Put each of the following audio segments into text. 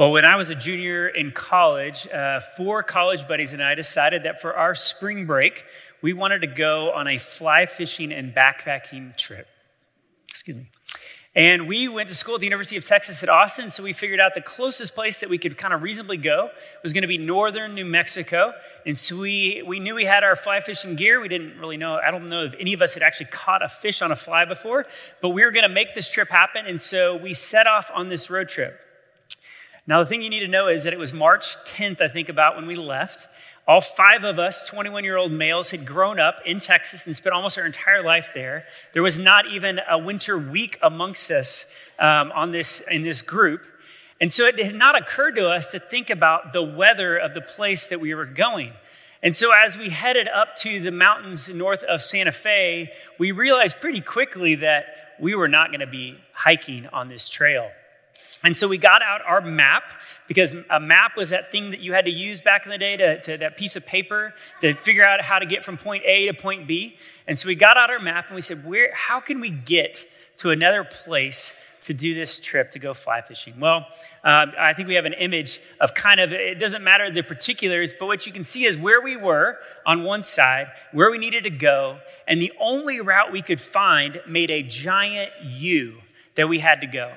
Well, when I was a junior in college, uh, four college buddies and I decided that for our spring break, we wanted to go on a fly fishing and backpacking trip. Excuse me. And we went to school at the University of Texas at Austin, so we figured out the closest place that we could kind of reasonably go was going to be northern New Mexico. And so we, we knew we had our fly fishing gear. We didn't really know, I don't know if any of us had actually caught a fish on a fly before, but we were going to make this trip happen. And so we set off on this road trip. Now, the thing you need to know is that it was March 10th, I think, about when we left. All five of us, 21 year old males, had grown up in Texas and spent almost our entire life there. There was not even a winter week amongst us um, on this, in this group. And so it had not occurred to us to think about the weather of the place that we were going. And so as we headed up to the mountains north of Santa Fe, we realized pretty quickly that we were not going to be hiking on this trail. And so we got out our map because a map was that thing that you had to use back in the day to, to, that piece of paper to figure out how to get from point A to point B. And so we got out our map and we said, Where, how can we get to another place to do this trip to go fly fishing? Well, um, I think we have an image of kind of, it doesn't matter the particulars, but what you can see is where we were on one side, where we needed to go, and the only route we could find made a giant U that we had to go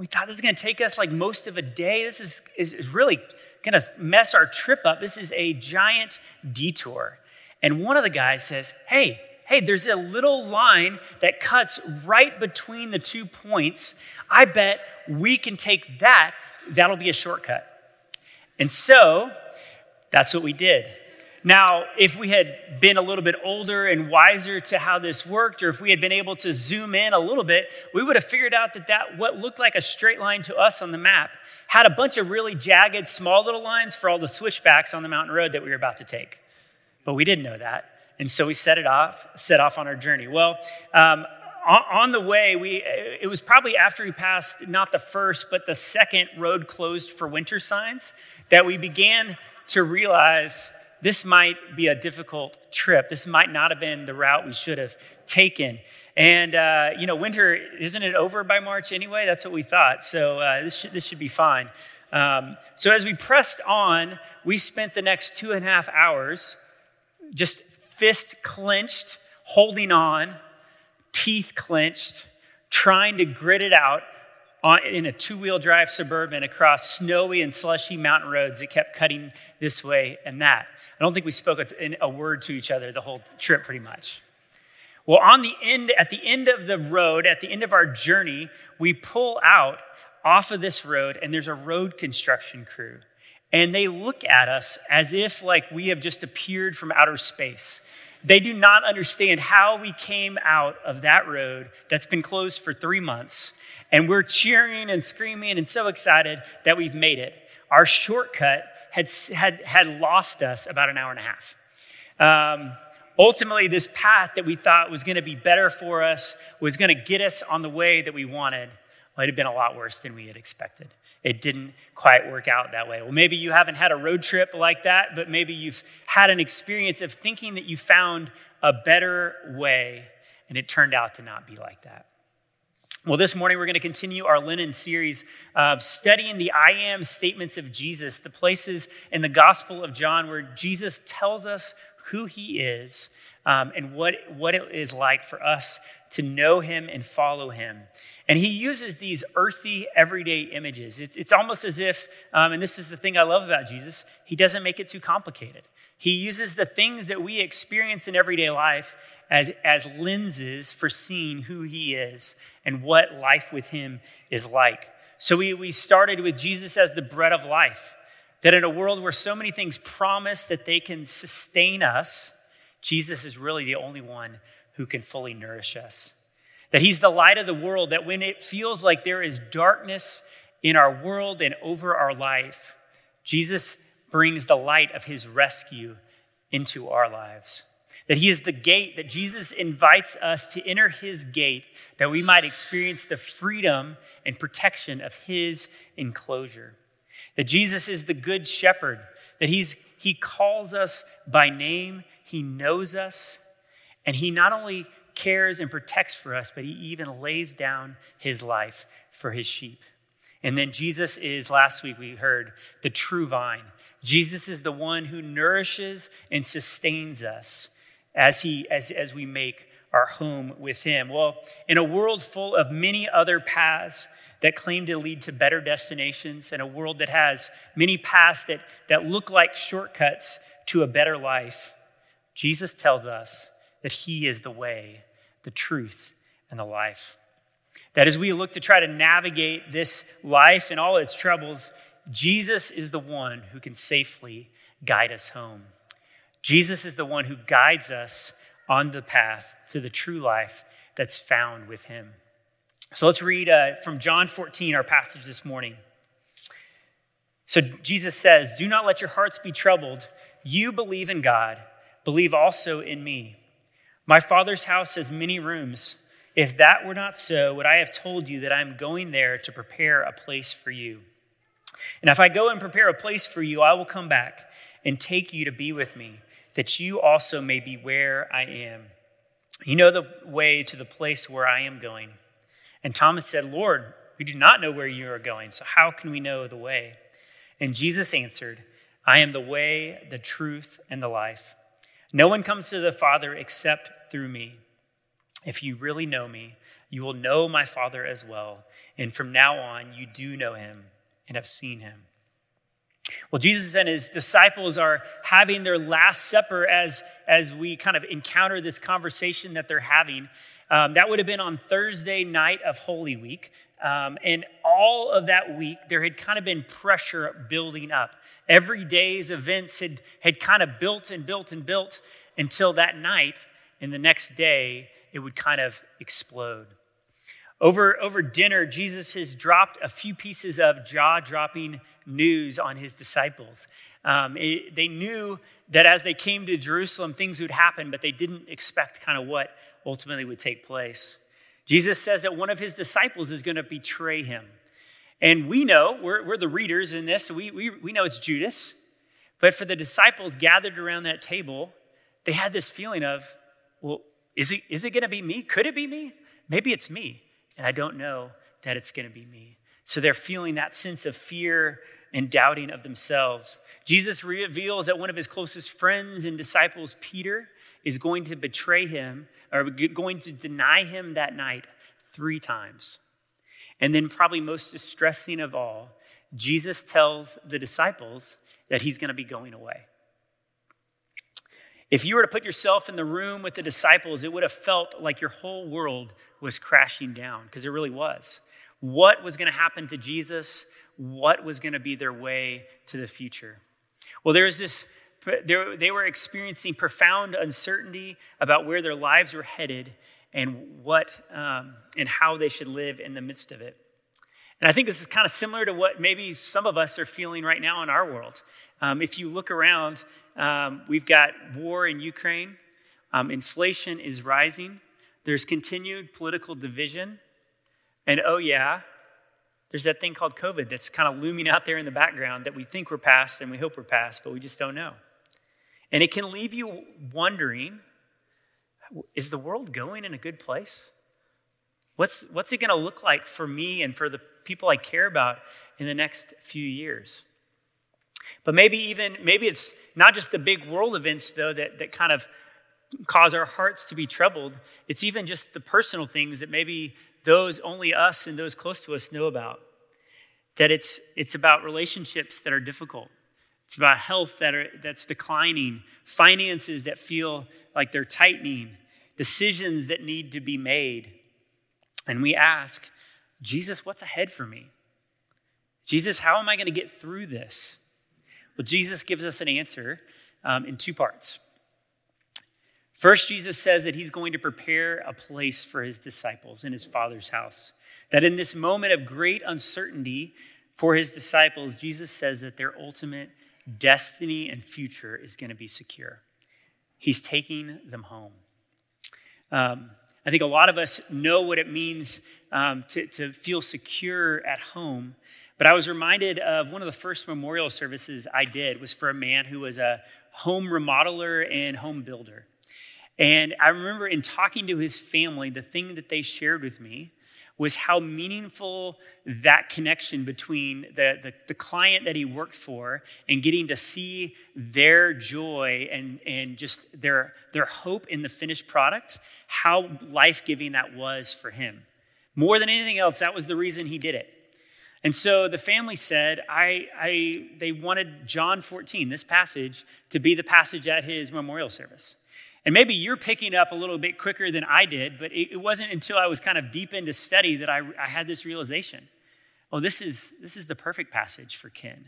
we thought this is going to take us like most of a day. This is, is, is really going to mess our trip up. This is a giant detour. And one of the guys says, Hey, hey, there's a little line that cuts right between the two points. I bet we can take that. That'll be a shortcut. And so that's what we did. Now, if we had been a little bit older and wiser to how this worked, or if we had been able to zoom in a little bit, we would have figured out that that what looked like a straight line to us on the map had a bunch of really jagged, small little lines for all the switchbacks on the mountain road that we were about to take. But we didn't know that, and so we set it off, set off on our journey. Well, um, on the way, we, it was probably after we passed not the first, but the second road closed for winter signs that we began to realize this might be a difficult trip. This might not have been the route we should have taken. And, uh, you know, winter, isn't it over by March anyway? That's what we thought. So uh, this, should, this should be fine. Um, so as we pressed on, we spent the next two and a half hours just fist clenched, holding on, teeth clenched, trying to grit it out in a two wheel drive suburban across snowy and slushy mountain roads that kept cutting this way and that. I don't think we spoke a, a word to each other the whole trip, pretty much. Well, on the end, at the end of the road, at the end of our journey, we pull out off of this road, and there's a road construction crew. And they look at us as if like we have just appeared from outer space. They do not understand how we came out of that road that's been closed for three months. And we're cheering and screaming and so excited that we've made it. Our shortcut had, had, had lost us about an hour and a half. Um, ultimately, this path that we thought was going to be better for us, was going to get us on the way that we wanted, might have been a lot worse than we had expected. It didn't quite work out that way. Well, maybe you haven't had a road trip like that, but maybe you've had an experience of thinking that you found a better way, and it turned out to not be like that. Well, this morning we're going to continue our Lenten series, uh, studying the I am statements of Jesus, the places in the Gospel of John where Jesus tells us who he is um, and what, what it is like for us to know him and follow him. And he uses these earthy, everyday images. It's, it's almost as if, um, and this is the thing I love about Jesus, he doesn't make it too complicated. He uses the things that we experience in everyday life as, as lenses for seeing who he is and what life with him is like. So we, we started with Jesus as the bread of life, that in a world where so many things promise that they can sustain us, Jesus is really the only one who can fully nourish us. That he's the light of the world, that when it feels like there is darkness in our world and over our life, Jesus brings the light of his rescue into our lives that he is the gate, that Jesus invites us to enter his gate, that we might experience the freedom and protection of his enclosure. That Jesus is the good shepherd, that he's, he calls us by name, he knows us, and he not only cares and protects for us, but he even lays down his life for his sheep. And then Jesus is, last week we heard, the true vine. Jesus is the one who nourishes and sustains us as, he, as, as we make our home with him. Well, in a world full of many other paths that claim to lead to better destinations, and a world that has many paths that, that look like shortcuts to a better life, Jesus tells us that he is the way, the truth, and the life. That as we look to try to navigate this life and all its troubles, Jesus is the one who can safely guide us home. Jesus is the one who guides us on the path to the true life that's found with him. So let's read uh, from John 14, our passage this morning. So Jesus says, Do not let your hearts be troubled. You believe in God, believe also in me. My Father's house has many rooms. If that were not so, would I have told you that I am going there to prepare a place for you? And if I go and prepare a place for you, I will come back and take you to be with me, that you also may be where I am. You know the way to the place where I am going. And Thomas said, Lord, we do not know where you are going, so how can we know the way? And Jesus answered, I am the way, the truth, and the life. No one comes to the Father except through me. If you really know me, you will know my Father as well. And from now on, you do know him and have seen him. Well, Jesus and his disciples are having their Last Supper as, as we kind of encounter this conversation that they're having. Um, that would have been on Thursday night of Holy Week. Um, and all of that week, there had kind of been pressure building up. Every day's events had, had kind of built and built and built until that night. And the next day, it would kind of explode. Over, over dinner, Jesus has dropped a few pieces of jaw dropping news on his disciples. Um, it, they knew that as they came to Jerusalem, things would happen, but they didn't expect kind of what ultimately would take place. Jesus says that one of his disciples is going to betray him. And we know, we're, we're the readers in this, we, we, we know it's Judas. But for the disciples gathered around that table, they had this feeling of, well, is it, is it going to be me? Could it be me? Maybe it's me, and I don't know that it's going to be me. So they're feeling that sense of fear and doubting of themselves. Jesus reveals that one of his closest friends and disciples, Peter, is going to betray him or going to deny him that night three times. And then, probably most distressing of all, Jesus tells the disciples that he's going to be going away. If you were to put yourself in the room with the disciples, it would have felt like your whole world was crashing down, because it really was. What was going to happen to Jesus? What was going to be their way to the future? Well, there was this, they were experiencing profound uncertainty about where their lives were headed and what um, and how they should live in the midst of it. And I think this is kind of similar to what maybe some of us are feeling right now in our world. Um, if you look around, um, we've got war in Ukraine, um, inflation is rising, there's continued political division, and oh, yeah, there's that thing called COVID that's kind of looming out there in the background that we think we're past and we hope we're past, but we just don't know. And it can leave you wondering is the world going in a good place? What's, what's it going to look like for me and for the people I care about in the next few years? But maybe even, maybe it's not just the big world events, though, that, that kind of cause our hearts to be troubled. It's even just the personal things that maybe those only us and those close to us know about. That it's, it's about relationships that are difficult. It's about health that are, that's declining, finances that feel like they're tightening, decisions that need to be made. And we ask, Jesus, what's ahead for me? Jesus, how am I going to get through this? Well, Jesus gives us an answer um, in two parts. First, Jesus says that he's going to prepare a place for his disciples in his Father's house. That in this moment of great uncertainty for his disciples, Jesus says that their ultimate destiny and future is going to be secure. He's taking them home. Um, I think a lot of us know what it means um, to, to feel secure at home. But I was reminded of one of the first memorial services I did was for a man who was a home remodeler and home builder. And I remember in talking to his family, the thing that they shared with me was how meaningful that connection between the, the, the, client that he worked for and getting to see their joy and, and just their, their hope in the finished product, how life giving that was for him. More than anything else, that was the reason he did it. And so the family said, I, I, they wanted John 14, this passage, to be the passage at his memorial service. And maybe you're picking up a little bit quicker than I did, but it, it wasn't until I was kind of deep into study that I, I had this realization. Oh, this is, this is the perfect passage for Ken.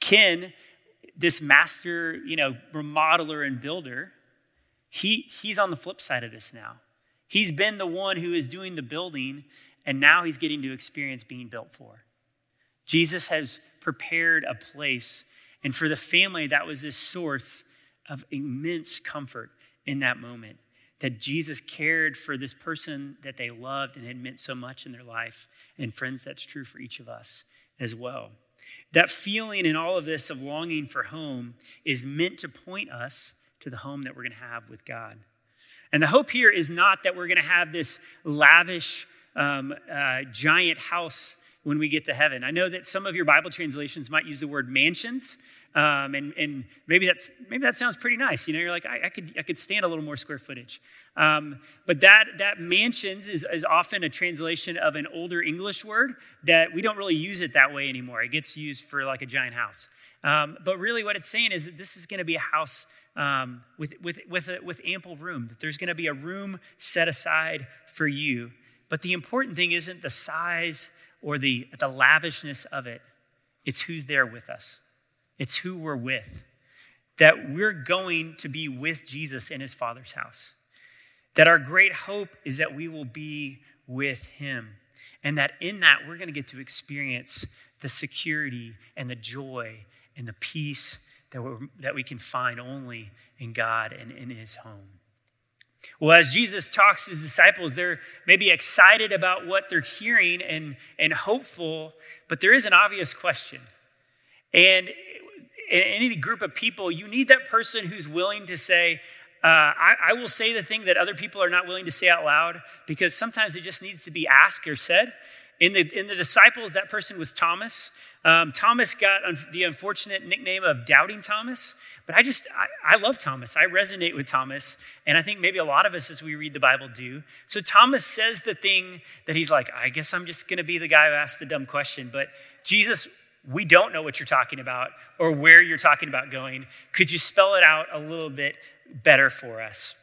Ken, this master, you know, remodeler and builder, he, he's on the flip side of this now. He's been the one who is doing the building, and now he's getting to experience being built for. Jesus has prepared a place, and for the family, that was this source of immense comfort in that moment. That Jesus cared for this person that they loved and had meant so much in their life. And friends, that's true for each of us as well. That feeling in all of this of longing for home is meant to point us to the home that we're going to have with God. And the hope here is not that we're going to have this lavish, um, uh, giant house when we get to heaven. I know that some of your Bible translations might use the word mansions. Um, and, and maybe that's maybe that sounds pretty nice. You know, you're like, I, I could I could stand a little more square footage. Um, but that that mansions is, is often a translation of an older English word that we don't really use it that way anymore. It gets used for like a giant house. Um, but really, what it's saying is that this is going to be a house um, with with with a, with ample room. That there's going to be a room set aside for you. But the important thing isn't the size or the the lavishness of it. It's who's there with us. It's who we're with. That we're going to be with Jesus in his Father's house. That our great hope is that we will be with him. And that in that, we're going to get to experience the security and the joy and the peace that, we that we can find only in God and in his home. Well, as Jesus talks to his disciples, they're maybe excited about what they're hearing and, and hopeful, but there is an obvious question. And in any group of people, you need that person who's willing to say, uh, I, I, will say the thing that other people are not willing to say out loud because sometimes it just needs to be asked or said. In the, in the disciples, that person was Thomas. Um, Thomas got un- the unfortunate nickname of Doubting Thomas, but I just, I, I love Thomas. I resonate with Thomas, and I think maybe a lot of us as we read the Bible do. So Thomas says the thing that he's like, I guess I'm just going to be the guy who asked the dumb question, but Jesus we don't know what you're talking about or where you're talking about going. Could you spell it out a little bit better for us?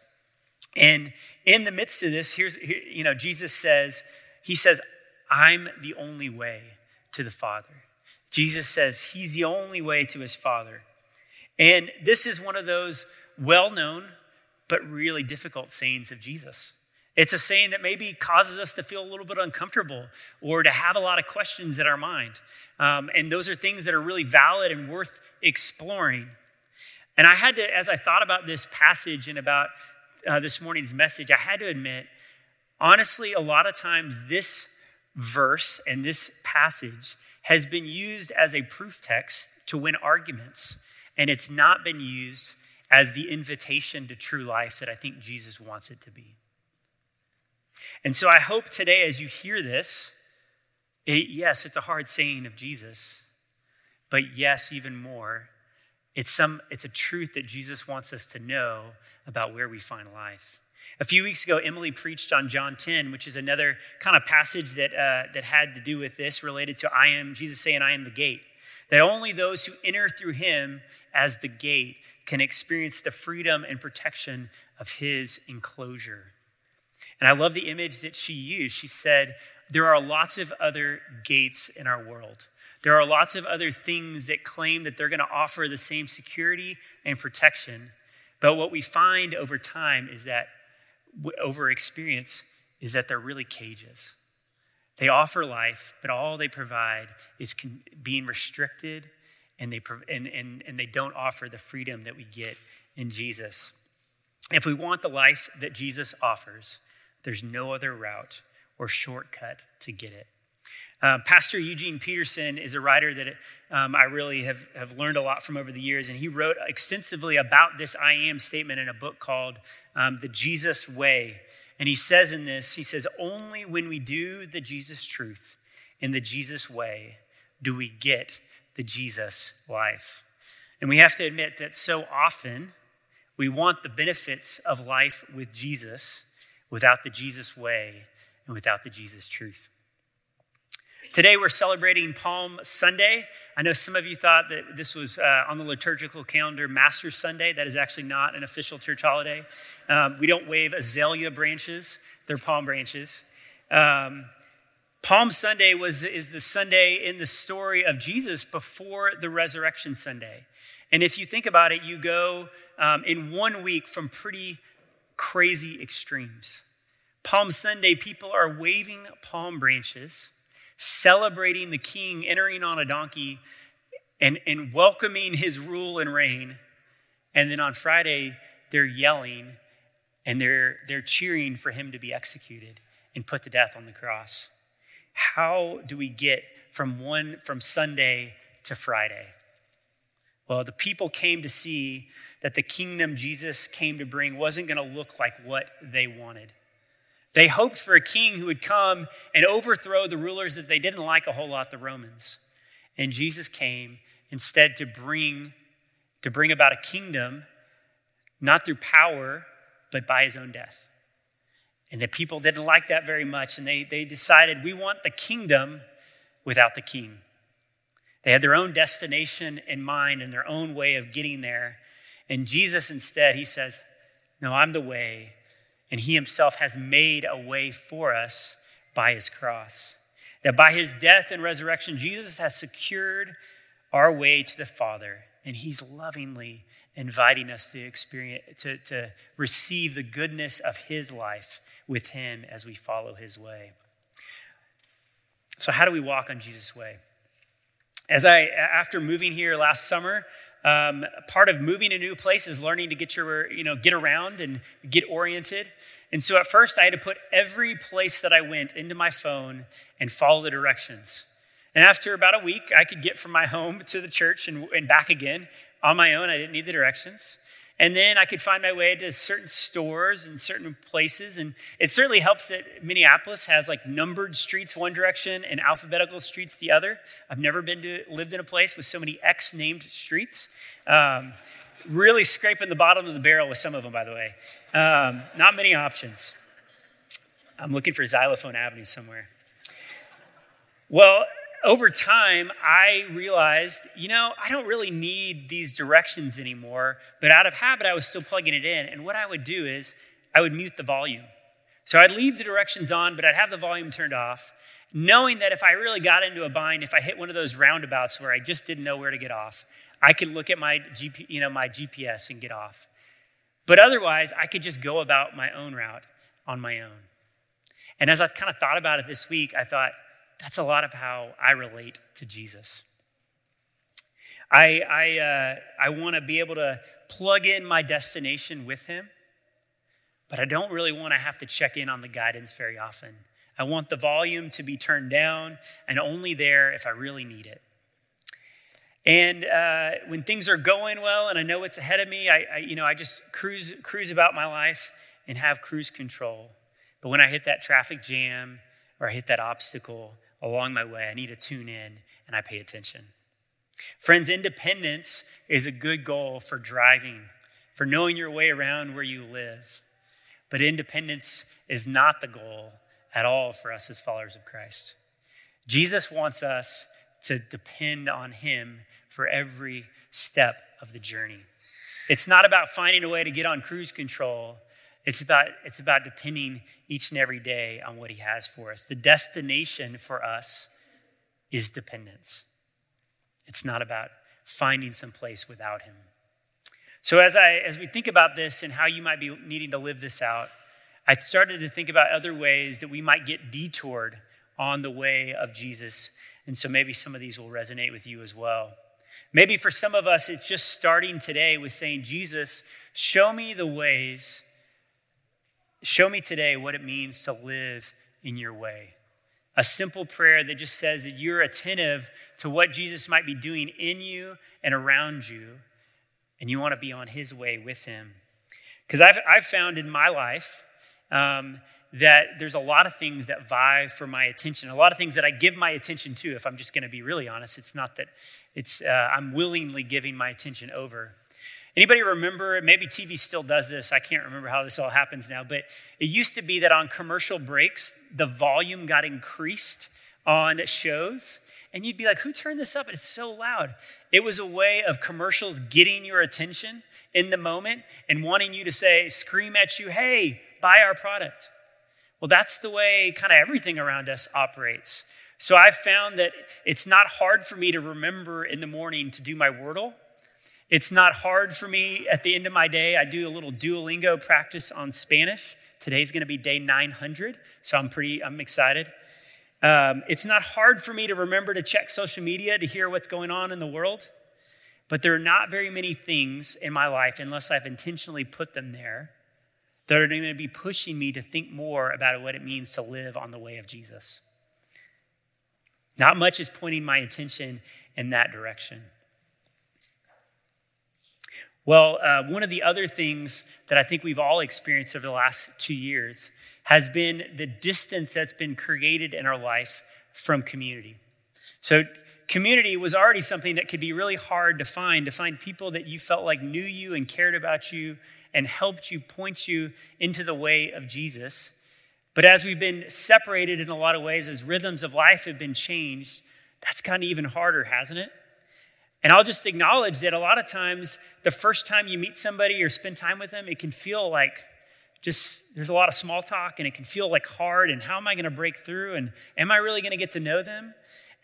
And in the midst of this, here's, you know, Jesus says, He says, I'm the only way to the Father. Jesus says He's the only way to His Father. And this is one of those well known but really difficult sayings of Jesus. It's a saying that maybe causes us to feel a little bit uncomfortable or to have a lot of questions in our mind. Um, and those are things that are really valid and worth exploring. And I had to, as I thought about this passage and about uh, this morning's message, I had to admit, honestly, a lot of times this verse and this passage has been used as a proof text to win arguments. And it's not been used as the invitation to true life that I think Jesus wants it to be. And so I hope today, as you hear this, it, yes, it's a hard saying of Jesus, but yes, even more, it's, some, it's a truth that Jesus wants us to know about where we find life. A few weeks ago, Emily preached on John 10, which is another kind of passage that, uh, that had to do with this, related to I am, Jesus saying, I am the gate. That only those who enter through him as the gate can experience the freedom and protection of his enclosure. And I love the image that she used. She said, There are lots of other gates in our world. There are lots of other things that claim that they're going to offer the same security and protection. But what we find over time is that, over experience, is that they're really cages. They offer life, but all they provide is being restricted, and they, and, and, and they don't offer the freedom that we get in Jesus. If we want the life that Jesus offers, there's no other route or shortcut to get it. Uh, Pastor Eugene Peterson is a writer that um, I really have, have learned a lot from over the years, and he wrote extensively about this I am statement in a book called um, The Jesus Way. And he says in this, he says, only when we do the Jesus truth in the Jesus way do we get the Jesus life. And we have to admit that so often we want the benefits of life with Jesus without the Jesus way and without the Jesus truth. Today we're celebrating Palm Sunday. I know some of you thought that this was uh, on the liturgical calendar Master Sunday. That is actually not an official church holiday. Um, we don't wave azalea branches, they're palm branches. Um, Palm Sunday was, is the Sunday in the story of Jesus before the resurrection Sunday. And if you think about it, you go um, in one week from pretty crazy extremes. Palm Sunday, people are waving palm branches, celebrating the king entering on a donkey and, and welcoming his rule and reign. And then on Friday, they're yelling and they're, they're cheering for him to be executed and put to death on the cross. How do we get from one from Sunday to Friday? Well, the people came to see that the kingdom Jesus came to bring wasn't going to look like what they wanted. They hoped for a king who would come and overthrow the rulers that they didn't like a whole lot, the Romans. And Jesus came instead to bring to bring about a kingdom not through power but by his own death. And the people didn't like that very much, and they, they decided we want the kingdom without the king. They had their own destination in mind and their own way of getting there. And Jesus, instead, he says, No, I'm the way. And he himself has made a way for us by his cross. That by his death and resurrection, Jesus has secured our way to the Father. And he's lovingly inviting us to experience, to, to receive the goodness of his life with him as we follow his way. So, how do we walk on Jesus' way? As I, after moving here last summer, um, part of moving to a new place is learning to get your, you know, get around and get oriented. And so at first, I had to put every place that I went into my phone and follow the directions. And after about a week, I could get from my home to the church and, and back again on my own. I didn't need the directions. And then I could find my way to certain stores and certain places. And it certainly helps that Minneapolis has like numbered streets one direction and alphabetical streets the other. I've never been to lived in a place with so many X named streets. Um, really scraping the bottom of the barrel with some of them, by the way. Um, not many options. I'm looking for Xylophone Avenue somewhere. Well, over time, I realized, you know, I don't really need these directions anymore. But out of habit, I was still plugging it in. And what I would do is I would mute the volume. So I'd leave the directions on, but I'd have the volume turned off, knowing that if I really got into a bind, if I hit one of those roundabouts where I just didn't know where to get off, I could look at my, GP, you know, my GPS and get off. But otherwise, I could just go about my own route on my own. And as I kind of thought about it this week, I thought, that's a lot of how I relate to Jesus. I, I, uh, I want to be able to plug in my destination with him, but I don't really want to have to check in on the guidance very often. I want the volume to be turned down and only there if I really need it. And uh, when things are going well and I know it's ahead of me, I, I, you know, I just cruise, cruise about my life and have cruise control. But when I hit that traffic jam or I hit that obstacle, along my way. I need to tune in and I pay attention. Friends, independence is a good goal for driving, for knowing your way around where you live. But independence is not the goal at all for us as followers of Christ. Jesus wants us to depend on Him for every step of the journey. It's not about finding a way to get on cruise control it's about, it's about depending each and every day on what He has for us. The destination for us is dependence. It's not about finding some place without Him. So as I as we think about this and how you might be needing to live this out, I started to think about other ways that we might get detoured on the way of Jesus. And so maybe some of these will resonate with you as well. Maybe for some of us, it's just starting today with saying, Jesus, show me the ways Show me today what it means to live in your way. A simple prayer that just says that you're attentive to what Jesus might be doing in you and around you, and you want to be on his way with him. Because I've, I've found in my life, um, that there's a lot of things that vie for my attention, a lot of things that I give my attention to. If I'm just going to be really honest, it's not that it's uh, I'm willingly giving my attention over. Anybody remember? Maybe TV still does this. I can't remember how this all happens now, but it used to be that on commercial breaks, the volume got increased on shows. And you'd be like, who turned this up? It's so loud. It was a way of commercials getting your attention in the moment and wanting you to say, scream at you, hey, buy our product. Well, that's the way kind of everything around us operates. So I've found that it's not hard for me to remember in the morning to do my Wordle. It's not hard for me at the end of my day. I do a little Duolingo practice on Spanish. Today's going to be day 900, so I'm pretty I'm excited. Um, it's not hard for me to remember to check social media to hear what's going on in the world, but there are not very many things in my life, unless I've intentionally put them there, that are going to be pushing me to think more about what it means to live on the way of Jesus. Not much is pointing my attention in that direction. Well, uh, one of the other things that I think we've all experienced over the last two years has been the distance that's been created in our life from community. So, community was already something that could be really hard to find, to find people that you felt like knew you and cared about you and helped you point you into the way of Jesus. But as we've been separated in a lot of ways, as rhythms of life have been changed, that's gotten even harder, hasn't it? And I'll just acknowledge that a lot of times, the first time you meet somebody or spend time with them, it can feel like just there's a lot of small talk and it can feel like hard and how am i going to break through and am i really going to get to know them?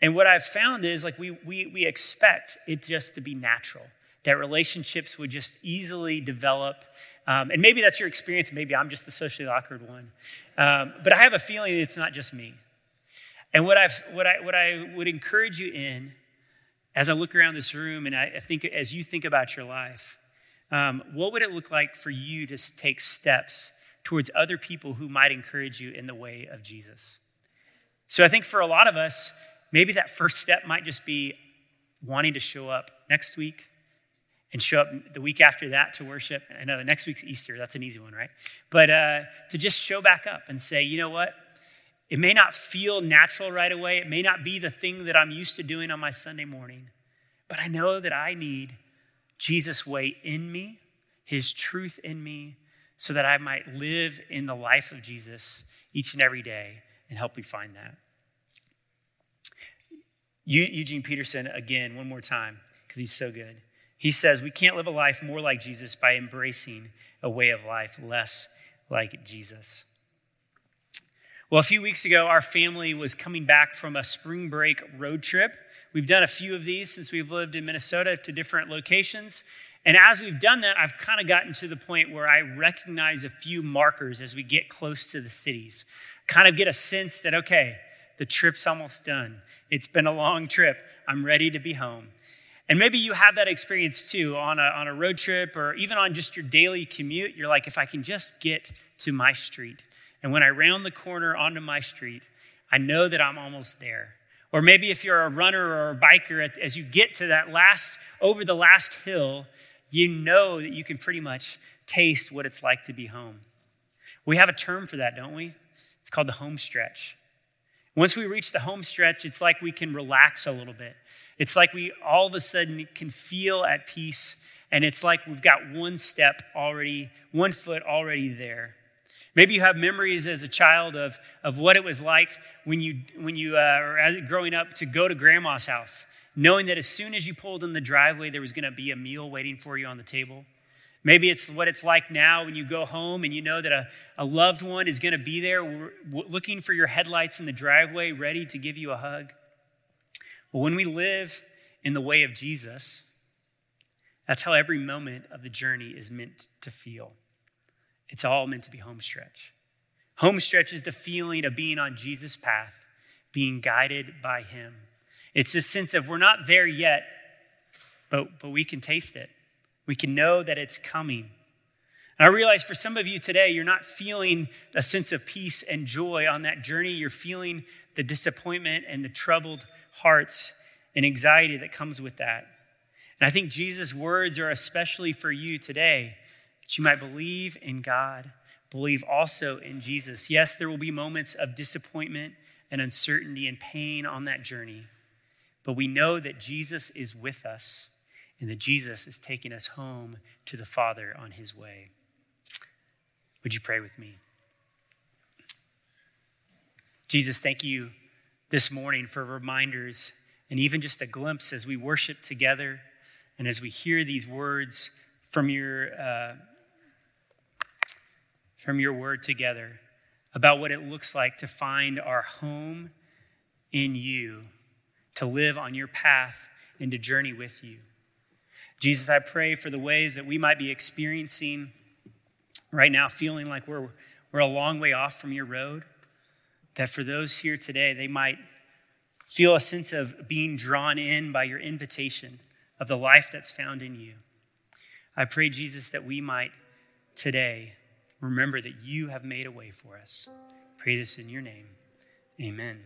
And what i've found is like we, we, we expect it just to be natural that relationships would just easily develop. Um, and maybe that's your experience maybe i'm just the socially awkward one. Um, but i have a feeling it's not just me. And what, I've, what, I, what i would encourage you in as i look around this room and i, think as you think about your life um, what would it look like for you to take steps towards other people who might encourage you in the way of Jesus? So I think for a lot of us, maybe that first step might just be wanting to show up next week and show up the week after that to worship. I know the next week's Easter, that's an easy one, right? But uh, to just show back up and say, you know what? It may not feel natural right away. It may not be the thing that I'm used to doing on my Sunday morning, but I know that I need Jesus' way in me, his truth in me, so that I might live in the life of Jesus each and every day and help me find that. Eugene Peterson, again, one more time, because he's so good. He says, We can't live a life more like Jesus by embracing a way of life less like Jesus. Well, a few weeks ago, our family was coming back from a spring break road trip We've done a few of these since we've lived in Minnesota to different locations. And as we've done that, I've kind of gotten to the point where I recognize a few markers as we get close to the cities. Kind of get a sense that, okay, the trip's almost done. It's been a long trip. I'm ready to be home. And maybe you have that experience too on a, on a road trip or even on just your daily commute. You're like, if I can just get to my street. And when I round the corner onto my street, I know that I'm almost there. Or maybe if you're a runner or a biker, as you get to that last, over the last hill, you know that you can pretty much taste what it's like to be home. We have a term for that, don't we? It's called the home stretch. Once we reach the home stretch, it's like we can relax a little bit. It's like we all of a sudden can feel at peace, and it's like we've got one step already, one foot already there. Maybe you have memories as a child of, of what it was like when you, when you uh, growing up to go to grandma's house, knowing that as soon as you pulled in the driveway, there was going to be a meal waiting for you on the table. Maybe it's what it's like now when you go home and you know that a, a loved one is going to be there looking for your headlights in the driveway, ready to give you a hug. Well, when we live in the way of Jesus, that's how every moment of the journey is meant to feel. It's all meant to be homestretch. Homestretch is the feeling of being on Jesus' path, being guided by Him. It's a sense of we're not there yet, but, but we can taste it. We can know that it's coming. And I realize for some of you today, you're not feeling a sense of peace and joy on that journey. You're feeling the disappointment and the troubled hearts and anxiety that comes with that. And I think Jesus' words are especially for you today that you might believe in God, believe also in Jesus. Yes, there will be moments of disappointment and uncertainty and pain on that journey, but we know that Jesus is with us and that Jesus is taking us home to the Father on his way. Would you pray with me? Jesus, thank you this morning for reminders and even just a glimpse as we worship together and as we hear these words from your, uh, from your word together about what it looks like to find our home in you, to live on your path and to journey with you. Jesus, I pray for the ways that we might be experiencing right now, feeling like we're, we're a long way off from your road, that for those here today, they might feel a sense of being drawn in by your invitation of the life that's found in you. I pray, Jesus, that we might today remember that you have made a way for us. Pray this in your name. Amen.